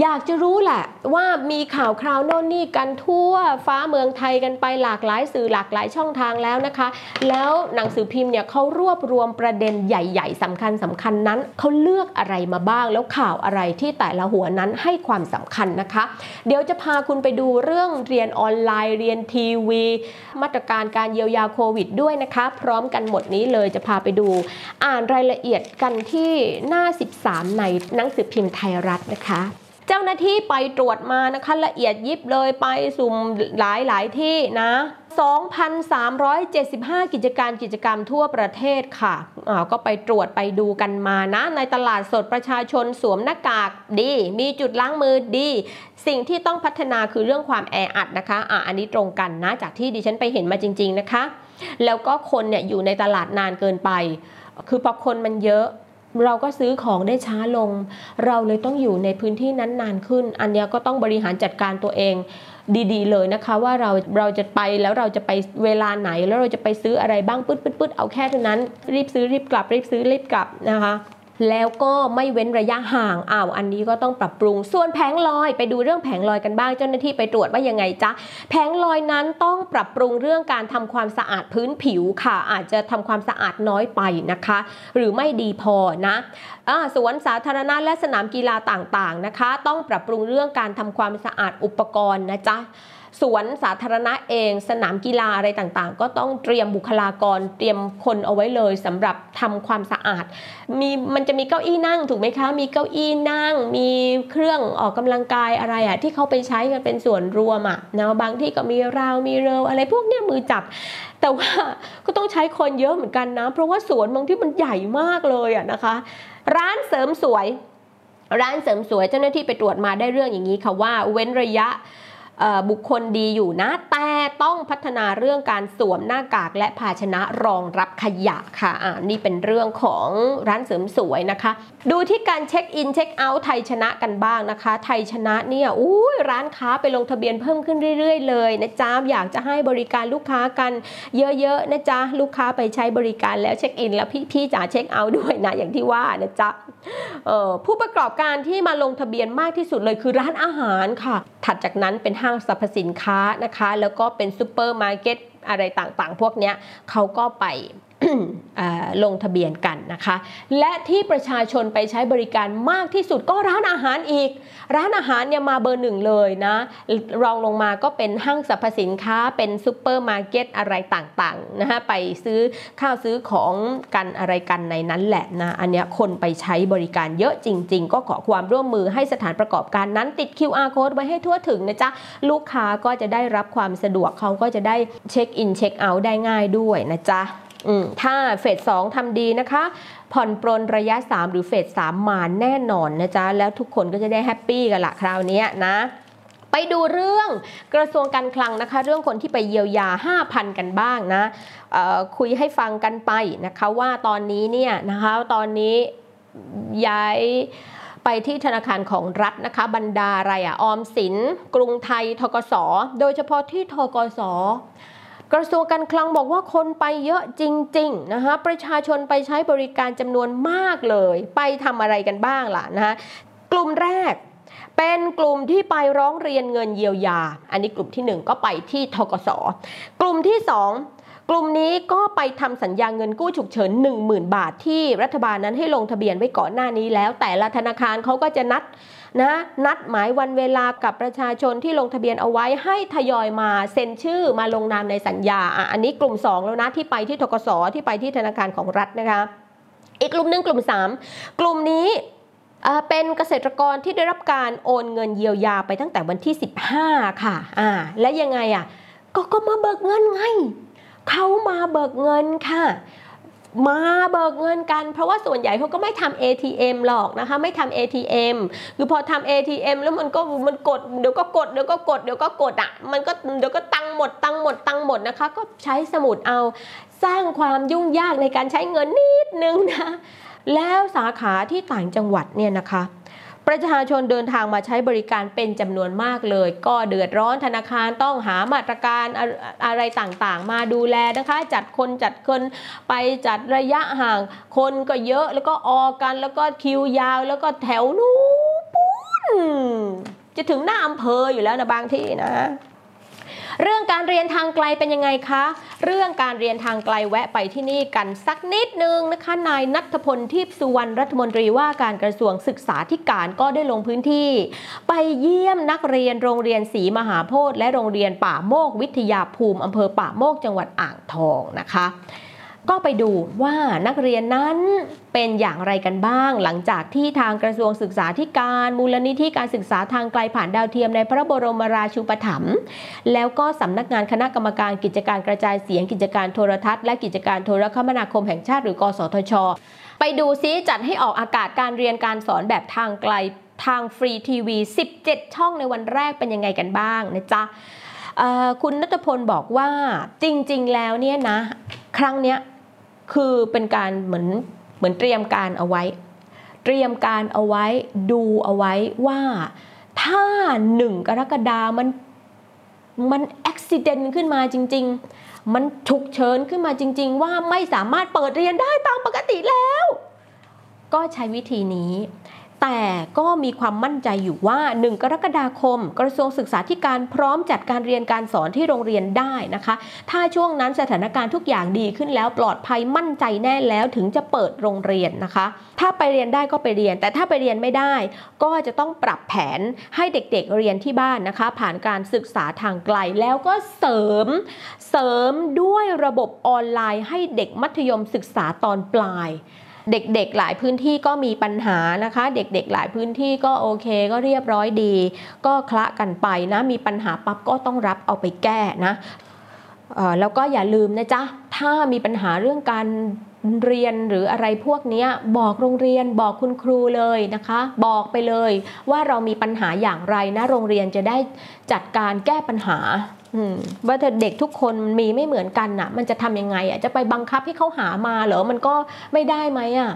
อยากจะรู้แหละว่ามีข่าวคราวโน่นนี่กันทั่วฟ้าเมืองไทยกันไปหลากหลายสื่อหลากหลายช่องทางแล้วนะคะ แล้วหนังสือพิมพ์เนี่ยเขารวบรวมประเด็นใหญ่ๆสำคัญสำคัญนั้นเขาเลือกอะไรมาบ้าง แล้วข่าวอะไรที่แต่ละหัวนั้นให้ความสำคัญนะคะ เดี๋ยวจะพาคุณไปดูเรื่องเรียนออนไลน์เรียนทีวี มาตรการการเยียวยาโควิดด้วยนะคะ พร้อมกันหมดนี้เลยจะพาไปดู อ่านรายละเอียดกันที่หน้า 13 ในหนังสือพิมพ์ไทยรัฐนะคะ เจ้าหน้าที่ไปตรวจมานะคะละเอียดยิบเลยไปสุ่มหลายหลายที่นะ 2,375 กิจการกิจกรรมทั่วประเทศค่ะอ่าก็ไปตรวจไปดูกันมานะ ในตลาดสดประชาชนสวมหน้ากากดี มีจุดล้างมือดี สิ่งที่ต้องพัฒนาคือเรื่องความแออัดนะคะอ่าอันนี้ตรงกันนะ จากที่ดิฉันไปเห็นมาจริง ๆนะคะ แล้วก็คนเนี่ยอยู่ในตลาดนานเกินไป คือพอคนมันเยอะ เราก็ซื้อของได้ช้าลง เราเลยต้องอยู่ในพื้นที่นั้นนานขึ้น อันนี้ก็ต้องบริหารจัดการตัวเองดีๆ เลยนะคะ ว่าเราเราจะไปแล้วเราจะไปเวลาไหนแล้วเราจะไปซื้ออะไรบ้างปึ๊ดปึ๊ดปึ๊ดเอาแค่เท่านั้น รีบซื้อรีบกลับรีบซื้อรีบกลับนะคะ แล้วก็ไม่เว้นระยะห่างอ้าวอันนี้ก็ต้องปรับปรุง ส่วนแผงลอยไปดูเรื่องแผงลอยกันบ้างเจ้าหน้าที่ไปตรวจว่ายังไงจ๊ะแผงลอยนั้นต้องปรับปรุงเรื่องการทำความสะอาดพื้นผิวค่ะ อาจจะทำความสะอาดน้อยไปนะคะ หรือไม่ดีพอนะอ่าสวนสาธารณะและสนามกีฬาต่างๆนะคะ ต้องปรับปรุงเรื่องการทำความสะอาดอุปกรณ์นะจ๊ะ สวนสาธารณะเอง สนามกีฬาอะไรต่างๆ ก็ต้องเตรียมบุคลากรเตรียมคนเอาไว้เลยสำหรับทำความสะอาด มีมันจะมีเก้าอี้นั่งถูกไหมคะ มีเก้าอี้นั่ง มีเครื่องออกกำลังกายอะไรอะที่เขาไปใช้กันเป็นส่วนรวมอะนะบางที่ก็มีราวมีเรวอะไรพวกเนี้ยมือจับ แต่ว่าก็ต้องใช้คนเยอะเหมือนกันนะ เพราะว่าสวนบางที่มันใหญ่มากเลยอะนะคะ ร้านเสริมสวย ร้านเสริมสวยเจ้าหน้าที่ไปตรวจมาได้เรื่องอย่างนี้ค่ะว่าเว้นระยะ บุคคลดีอยู่นะ แต่ต้องพัฒนาเรื่องการสวมหน้ากากและภาชนะรองรับขยะค่ะนี่เป็นเรื่องของร้านเสริมสวยนะคะ ดูที่การเช็คอินเช็คเอาท์ไทยชนะกันบ้างนะคะ ไทยชนะเนี่ยอุ้ยร้านค้าไปลงทะเบียนเพิ่มขึ้นเรื่อย ๆ เลยนะจ๊ะอยากจะให้บริการลูกค้ากันเยอะๆนะจ๊ะลูกค้าไปใช้บริการแล้วเช็คอินแล้วพี่ๆจ๋าเช็คเอาท์ด้วยนะอย่างที่ว่านะจ๊ะผู้ประกอบการที่มาลงทะเบียนมากที่สุดเลยคือร้านอาหารค่ะ ถัดจากนั้นเป็นห้างสรรพสินค้านะคะ แล้วก็เป็นซูเปอร์มาร์เก็ตอะไรต่างๆ พวกเนี้ยเขาก็ไป ลงทะเบียนกันนะคะ และที่ประชาชนไปใช้บริการมากที่สุดก็ร้านอาหารอีก ร้านอาหารเนี่ยมาเบอร์หนึ่งเลยนะรองลงมาก็เป็นห้างสรรพสินค้าเป็นซูเปอร์มาร์เก็ตอะไรต่างๆนะคะไปซื้อข้าวซื้อของกันอะไรกันในนั้นแหละนะอันเนี้ยคนไปใช้บริการเยอะจริง ๆ ก็ขอความร่วมมือให้สถานประกอบการนั้นติด QR code ไว้ให้ทั่วถึงนะจ๊ะลูกค้าก็จะได้รับความสะดวกเขาก็จะได้เช็คอินเช็คเอาท์ได้ง่ายด้วยนะจ๊ะ ถ้าเฟส2ทำดีนะคะ ผ่อนปรนระยะ 3 หรือเฟส3มาแน่นอนนะจ๊ะ แล้วทุกคนก็จะได้แฮปปี้กันละคราวนี้นะไปดูเรื่องกระทรวงการคลังนะคะ เรื่องคนที่ไปเยียวยา 5,000 กันบ้างนะคุยให้ฟังกันไปนะคะว่าตอนนี้เนี่ยนะคะตอนนี้ย้ายไปที่ธนาคารของรัฐนะคะ บรรดาอะไรอะออมสิน กรุงไทยทกส โดยเฉพาะที่ทกส กระทรวงการคลังบอกว่าคนไปเยอะจริงๆนะคะประชาชนไปใช้บริการจำนวนมากเลย ไปทำอะไรกันบ้างล่ะนะคะกลุ่มแรกเป็นกลุ่มที่ไปร้องเรียนเงินเยียวยา อันนี้กลุ่มที่ 1 ก็ไปที่ทกสกลุ่มที่ 2 กลุ่มนี้ก็ไปทำสัญญาเงินกู้ฉุกเฉิน 10,000 บาทที่รัฐบาลนั้นให้ลงทะเบียนไว้ก่อนหน้านี้แล้ว แต่ละธนาคารเขาก็จะนัด นะนัดหมายวันเวลากับประชาชนที่ลงทะเบียนเอาไว้ให้ทยอยมาเซ็นชื่อมาลงนามในสัญญาอะอันนี้กลุ่ม 2 แล้วนะที่ไปที่ทกสที่ไปที่ธนาคารของรัฐนะคะ อีกกลุ่มหนึ่งกลุ่ม 3 กลุ่มนี้เป็นเกษตรกรที่ได้รับการโอนเงินเยียวยาไปตั้งแต่วันที่ 15 ค่ะอ่าและยังไงอะก็ก็มาเบิกเงินไงเขามาเบิกเงินค่ะ มาเบิกเงินกัน เพราะว่าส่วนใหญ่เขาก็ไม่ทำ ATM หรอกนะคะ ไม่ทำ ATM คือพอทำ ATM แล้วมันก็มันกดเดี๋ยวก็กดเดี๋ยวก็กดเดี๋ยวก็กดอะมันก็เดี๋ยวก็ตังหมดตังหมดตังหมดนะคะ ก็ใช้สมุดเอาสร้างความยุ่งยากในการใช้เงินนิดนึงนะแล้วสาขาที่ต่างจังหวัดเนี่ยนะคะ ประชาชนเดินทางมาใช้บริการเป็นจำนวนมากเลย ก็เดือดร้อนธนาคารต้องหามาตรการอะอะไรต่างๆ มาดูแลนะคะ จัดคนจัดคนไปจัดระยะห่างคนก็เยอะแล้วก็ออกันแล้วก็คิวยาว แล้วก็แถวนู้นจะถึงหน้าอำเภออยู่แล้วนะบางที่นะ เรื่องการเรียนทางไกลเป็นยังไงคะ เรื่องการเรียนทางไกลแวะไปที่นี่กันสักนิดนึงนะคะ นายนัทพลทิพสุวรรณรัฐมนตรีว่าการกระทรวงศึกษาธิการก็ได้ลงพื้นที่ ไปเยี่ยมนักเรียนโรงเรียนศรีมหาโพธิ์และโรงเรียนป่าโมกวิทยาภูมิอำเภอป่าโมกจังหวัดอ่างทองนะคะ ก็ไปดูว่านักเรียนนั้นเป็นอย่างไรกันบ้าง หลังจากที่ทางกระทรวงศึกษาธิการมูลนิธิการศึกษาทางไกลผ่านดาวเทียมในพระบรมราชูปถัมภ์แล้วก็สำนักงานคณะกรรมการกิจการกระจายเสียงกิจการโทรทัศน์และกิจการโทรคมนาคมแห่งชาติหรือกสทช ไปดูซิจัดให้ออกอากาศการเรียนการสอนแบบทางไกลทางฟรีทีวี 17 ช่องในวันแรกเป็นยังไงกันบ้างนะจ๊ะคุณนัทพลบอกว่าจริง ๆ แล้วเนี่ยนะ ครั้งเนี้ย คือเป็นการเหมือนเหมือนเตรียมการเอาไว้ เตรียมการเอาไว้ดูเอาไว้ว่าถ้าหนึ่งกรกฎามันมันอุบิเหตุขึ้นมาจริง ๆ มันฉุกเฉินขึ้นมาจริง ๆ ว่าไม่สามารถเปิดเรียนได้ตามปกติแล้ว ก็ใช้วิธีนี้ แต่ก็มีความมั่นใจอยู่ว่า 1 กรกฎาคม กระทรวงศึกษาธิการพร้อมจัดการเรียนการสอนที่โรงเรียนได้นะคะ ถ้าช่วงนั้นสถานการณ์ทุกอย่างดีขึ้นแล้วปลอดภัยมั่นใจแน่แล้วถึงจะเปิดโรงเรียนนะคะ ถ้าไปเรียนได้ก็ไปเรียน แต่ถ้าไปเรียนไม่ได้ ก็จะต้องปรับแผนให้เด็กๆเรียนที่บ้านนะคะ ผ่านการศึกษาทางไกลแล้วก็เสริม เสริมด้วยระบบออนไลน์ให้เด็กมัธยมศึกษาตอนปลาย เด็กๆหลายพื้นที่ก็มีปัญหานะคะ เด็กๆหลายพื้นที่ก็โอเคก็เรียบร้อยดี ก็คละกันไปนะมีปัญหาปั๊บก็ต้องรับเอาไปแก้นะแล้วก็อย่าลืมนะจ๊ะถ้ามีปัญหาเรื่องการเรียนหรืออะไรพวกนี้บอกโรงเรียนบอกคุณครูเลยนะคะ บอกไปเลยว่าเรามีปัญหาอย่างไรนะโรงเรียนจะได้จัดการแก้ปัญหา ว่าเด็กทุกคนมีไม่เหมือนกันน่ะ มันจะทำยังไงอะจะไปบังคับให้เขาหามาเหรอมันก็ไม่ได้ไหมอะ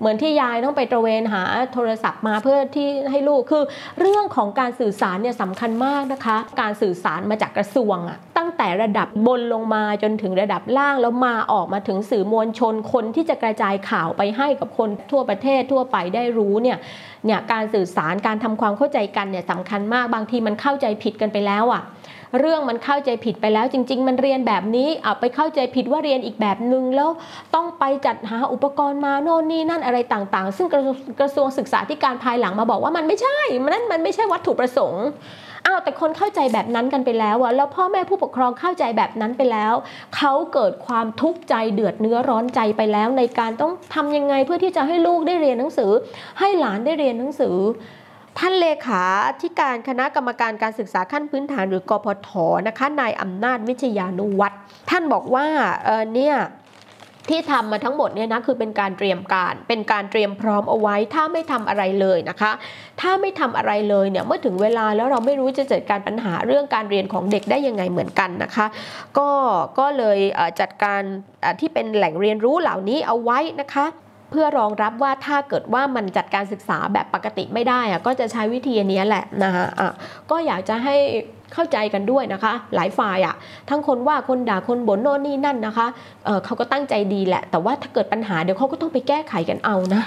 เหมือนที่ยายต้องไปตระเวนหาโทรศัพท์มาเพื่อที่ให้ลูกคือ เรื่องของการสื่อสารเนี่ยสำคัญมากนะคะ การสื่อสารมาจากกระทรวงอะตั้งแต่ระดับบนลงมาจนถึงระดับล่างแล้วมาออกมาถึงสื่อมวลชนคนที่จะกระจายข่าวไปให้กับคนทั่วประเทศทั่วไปได้รู้เนี่ยเนี่ยการสื่อสารการทำความเข้าใจกันเนี่ยสำคัญมากบางทีมันเข้าใจผิดกันไปแล้วอะ เรื่องมันเข้าใจผิดไปแล้วจริง ๆ มันเรียนแบบนี้เอาไปเข้าใจผิดว่าเรียนอีกแบบนึงแล้วต้องไปจัดหาอุปกรณ์มาโน่นนี่นั่นอะไรต่างๆ ซึ่งกระทรวงกระทรวงศึกษาธิการภายหลังมาบอกว่ามันไม่ใช่มันนั่นมันไม่ใช่วัตถุประสงค์อ้าวแต่คนเข้าใจแบบนั้นกันไปแล้วอะแล้วพ่อแม่ผู้ปกครองเข้าใจแบบนั้นไปแล้ว เขาเกิดความทุกข์ใจเดือดเนื้อร้อนใจไปแล้ว ในการต้องทำยังไงเพื่อที่จะให้ลูกได้เรียนหนังสือ ให้หลานได้เรียนหนังสือ ท่านเลขาธิการคณะกรรมการการศึกษาขั้นพื้นฐานหรือกพทนะคะนายอำนาจวิชยานุวัฒน์ท่านบอกว่าเออเนี่ยที่ทำมาทั้งหมดเนี่ยนะคือเป็นการเตรียมการเป็นการเตรียมพร้อมเอาไว้ ถ้าไม่ทำอะไรเลยนะคะ ถ้าไม่ทำอะไรเลยเนี่ยเมื่อถึงเวลาแล้วเราไม่รู้จะจัดการปัญหาเรื่องการเรียนของเด็กได้ยังไงเหมือนกันนะคะ ก็ก็เลยจัดการที่เป็นแหล่งเรียนรู้เหล่านี้เอาไว้นะคะ เพื่อรองรับว่าถ้าเกิดว่ามันจัดการศึกษาแบบปกติไม่ได้อะก็จะใช้วิธีนี้แหละนะคะอะก็อยากจะให้เข้าใจกันด้วยนะคะ หลายฝ่ายอะทั้งคนว่าคนด่าคนบ่นโน่นนี่นั่นนะคะเเขาก็ตั้งใจดีแหละ แต่ว่าถ้าเกิดปัญหาเดี๋ยวเขาก็ต้องไปแก้ไขกันเอานะ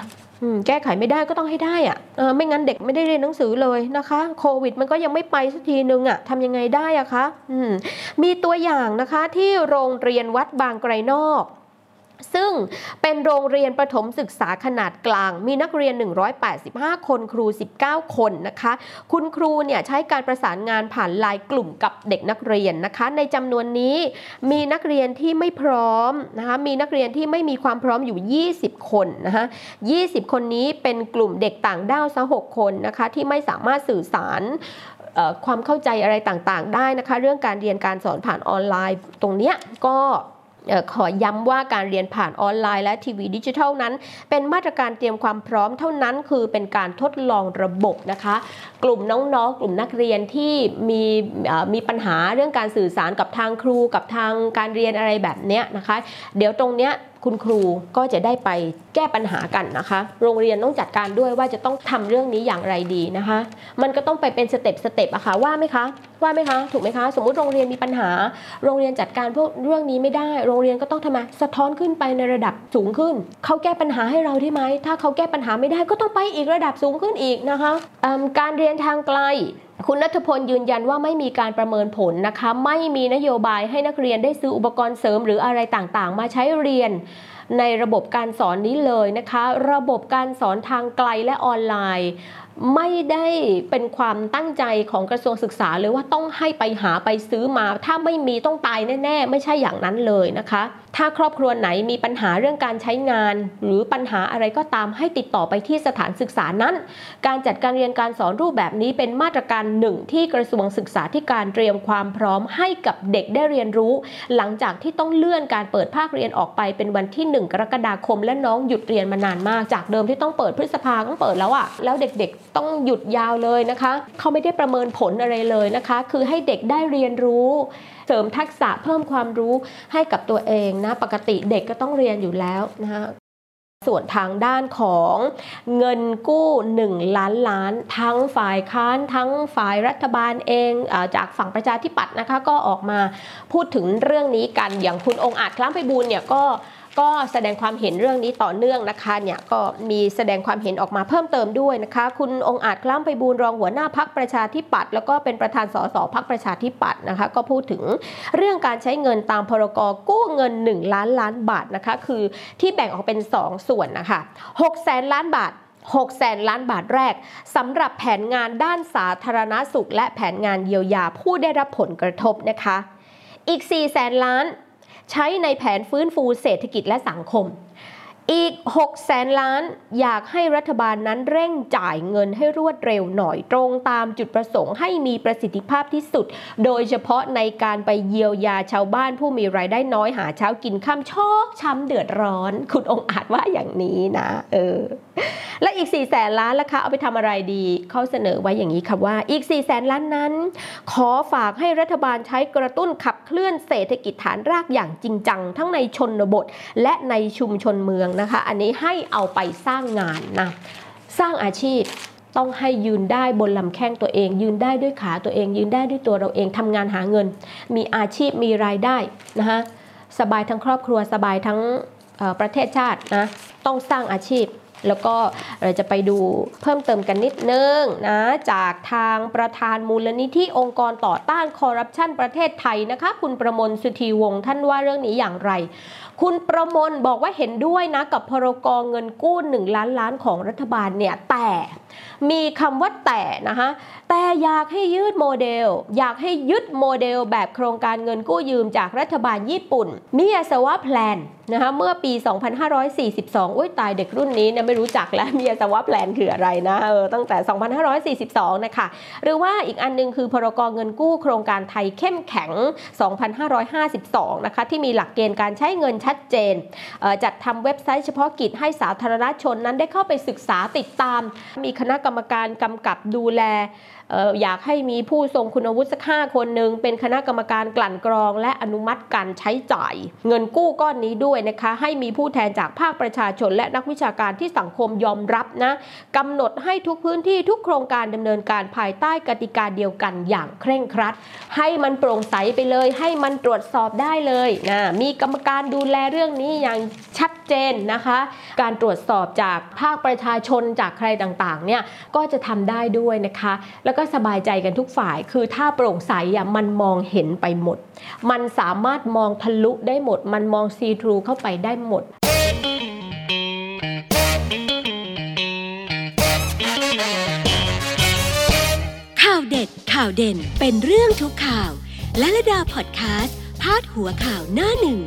แก้ไขไม่ได้ก็ต้องให้ได้อะออไม่งั้นเด็กไม่ได้เรียนหนังสือเลยนะคะ โควิดมันก็ยังไม่ไปสักทีนึงอะทำยังไงได้อะคะอมมีตัวอย่างนะคะที่โรงเรียนวัดบางไกรนอก ซึ่งเป็นโรงเรียนประถมศึกษาขนาดกลาง มีนักเรียน 185 คนครู 19 คนนะคะ คุณครูเนี่ยใช้การประสานงานผ่านไลน์กลุ่มกับเด็กนักเรียนนะคะ ในจำนวนนี้มีนักเรียนที่ไม่พร้อมนะคะมีนักเรียนที่ไม่มีความพร้อมอยู่ 20 คนนะคะ20 คนนี้เป็นกลุ่มเด็กต่างด้าวซะ6คนนะคะที่ไม่สามารถสื่อสารความเข้าใจอะไรต่างๆ ได้นะคะ เรื่องการเรียนการสอนผ่านออนไลน์ตรงเนี้ยก็ ขอย้ำว่าการเรียนผ่านออนไลน์และทีวีดิจิทัลนั้น เป็นมาตรการเตรียมความพร้อมเท่านั้น คือเป็นการทดลองระบบนะคะ กลุ่มน้องๆ กลุ่มนักเรียนที่มีมีปัญหาเรื่องการสื่อสารกับทางครูกับทางการเรียนอะไรแบบเนี้ยนะคะ เดี๋ยวตรงเนี้ย คุณครูก็จะได้ไปแก้ปัญหากันนะคะ โรงเรียนต้องจัดการด้วยว่าจะต้องทำเรื่องนี้อย่างไรดีนะคะ มันก็ต้องไปเป็น step step อะค่ะว่าไหมคะ ว่าไหมคะ ถูกไหมคะ สมมุติโรงเรียนมีปัญหา โรงเรียนจัดการพวกเรื่องนี้ไม่ได้ โรงเรียนก็ต้องทำไมสะท้อนขึ้นไปในระดับสูงขึ้น เขาแก้ปัญหาให้เราได้ไหม ถ้าเขาแก้ปัญหาไม่ได้ก็ต้องไปอีกระดับสูงขึ้นอีกนะคะ การเรียนทางไกล คุณนัทพลยืนยันว่าไม่มีการประเมินผลนะคะ ไม่มีนโยบายให้นักเรียนได้ซื้ออุปกรณ์เสริมหรืออะไรต่างๆ มาใช้เรียนในระบบการสอนนี้เลยนะคะ ระบบการสอนทางไกลและออนไลน์ ไม่ได้เป็นความตั้งใจของกระทรวงศึกษาเลยว่าต้องให้ไปหาไปซื้อมา ถ้าไม่มีต้องตายแน่ๆ ไม่ใช่อย่างนั้นเลยนะคะ ถ้าครอบครัวไหนมีปัญหาเรื่องการใช้งาน หรือปัญหาอะไรก็ตามให้ติดต่อไปที่สถานศึกษานั้น การจัดการเรียนการสอนรูปแบบนี้เป็นมาตรการหนึ่งที่กระทรวงศึกษาธิการเตรียมความพร้อมให้กับเด็กได้เรียนรู้ หลังจากที่ต้องเลื่อนการเปิดภาคเรียนออกไปเป็นวันที่1 กรกฎาคม และน้องหยุดเรียนมานานมากจากเดิมที่ต้องเปิดพฤษภาต้องเปิดแล้วอะแล้วเด็กๆต้องหยุดยาวเลยนะคะ เขาไม่ได้ประเมินผลอะไรเลยนะคะ คือให้เด็กได้เรียนรู้ เสริมทักษะเพิ่มความรู้ให้กับตัวเองนะปกติเด็กก็ต้องเรียนอยู่แล้วนะคะส่วนทางด้านของเงินกู้ 1 ล้านล้าน ทั้งฝ่ายค้านทั้งฝ่ายรัฐบาลเองอจากฝั่งประชาธิปัตย์นะคะก็ออกมาพูดถึงเรื่องนี้กันอย่างคุณองค์อาจคล้ามไปบูลเนี่ยก็ ก็แสดงความเห็นเรื่องนี้ต่อเนื่องนะคะเนี่ยก็มีแสดงความเห็นออกมาเพิ่มเติมด้วยนะคะ คุณองอาจคล้ำไปบูรรองหัวหน้าพักประชาธิปัตย์แล้วก็เป็นประธานสสพักประชาธิปัตย์นะคะ ก็พูดถึงเรื่องการใช้เงินตามพรกกู้เงิน 1 ล้านล้านบาทนะคะ คือที่แบ่งออกเป็น 2 ส่วนนะคะ6แสนล้านบาท6แสนล้านบาทแรกสำหรับแผนงานด้านสาธารณาสุข และแผนงานเยียวยาผู้ได้รับผลกระทบนะคะ อีก4แสนล้าน ใช้ในแผนฟื้นฟูเศรษฐกิจและสังคม อีก 6 แสนล้านอยากให้รัฐบาลนั้นเร่งจ่ายเงินให้รวดเร็วหน่อยตรงตามจุดประสงค์ให้มีประสิทธิภาพที่สุด โดยเฉพาะในการไปเยียวยาชาวบ้านผู้มีรายได้น้อยหาเช้ากินข้ามชอกช้ำเดือดร้อน คุณองอาจว่าอย่างนี้นะ เออ และอีก4แสนล้านล่ะคะเอาไปทำอะไรดีเขาเสนอไว้อย่างนี้ค่ะว่าอีก4แสนล้านนั้น ขอฝากให้รัฐบาลใช้กระตุ้นขับเคลื่อนเศรษฐกิจฐานรากอย่างจริงจัง ทั้งในชนบท และในชุมชนเมืองนะคะ อันนี้ให้เอาไปสร้างงานนะสร้างอาชีพต้องให้ยืนได้บนลำแข้งตัวเอง ยืนได้ด้วยขาตัวเอง ยืนได้ด้วยตัวเราเองทำงานหาเงิน มีอาชีพมีรายได้นะคะสบายทั้งครอบครัวสบายทั้งประเทศชาตินะต้องสร้างอาชีพ แล้วก็เราจะไปดูเพิ่มเติมกันนิดนึงนะจากทางประธานมูลนิธิองค์กรต่อต้านคอร์รัปชันประเทศไทยนะคะ คุณประมลสุธีวงศ์ท่านว่าเรื่องนี้อย่างไร คุณประมลบอกว่าเห็นด้วยนะกับพรก.เงินกู้หนึ่งล้านล้านของรัฐบาลเนี่ยแต่ มีคำว่าแต่นะคะแต่อยากให้ยืดโมเดล อยากให้ยึดโมเดลแบบโครงการเงินกู้ยืมจากรัฐบาลญี่ปุ่นมิยาซาวา plan นะคะเมื่อปี 2542 อุ้ยตายเด็กรุ่นนี้เนี่ยไม่รู้จักแล้วมิยาสวะแพลนคืออะไรนะเออตั้งแต่ 2542 นะคะ หรือว่าอีกอันนึงคือพรกรเงินกู้โครงการไทยเข้มแข็ง 2552 นะคะที่มีหลักเกณฑ์การใช้เงินชัดเจน จัดทำเว็บไซต์เฉพาะกิจให้สาธารณชนนั้นได้เข้าไปศึกษาติดตาม มีคณะกรรมการกำกับดูแล อยากให้มีผู้ทรงคุณวุฒิสักห้าคนหนึ่งเป็นคณะกรรมการกลั่นกรอง และอนุมัติการใช้จ่าย เงินกู้ก้อนนี้ด้วยนะคะ ให้มีผู้แทนจากภาคประชาชน และนักวิชาการที่สังคมยอมรับนะกำหนดให้ทุกพื้นที่ทุกโครงการดำเนินการภายใต้กติกาเดียวกันอย่างเคร่งครัด ให้มันโปร่งใสไปเลย ให้มันตรวจสอบได้เลยนะมีกรรมการดูแลเรื่องนี้อย่างชัดเจนนะคะ การตรวจสอบจากภาคประชาชนจากใครต่างๆเนี่ยก็จะทำได้ด้วยนะคะ แล้วก็ก็สบายใจกันทุกฝ่าย คือถ้าโปร่งใสอะมันมองเห็นไปหมด มันสามารถมองทะลุได้หมด มันมองซีทรูเข้าไปได้หมดข่าวเด็ดข่าวเด่นเป็นเรื่องทุกข่าว และระดาพอดแคสต์พาดหัวข่าวหน้าหนึ่ง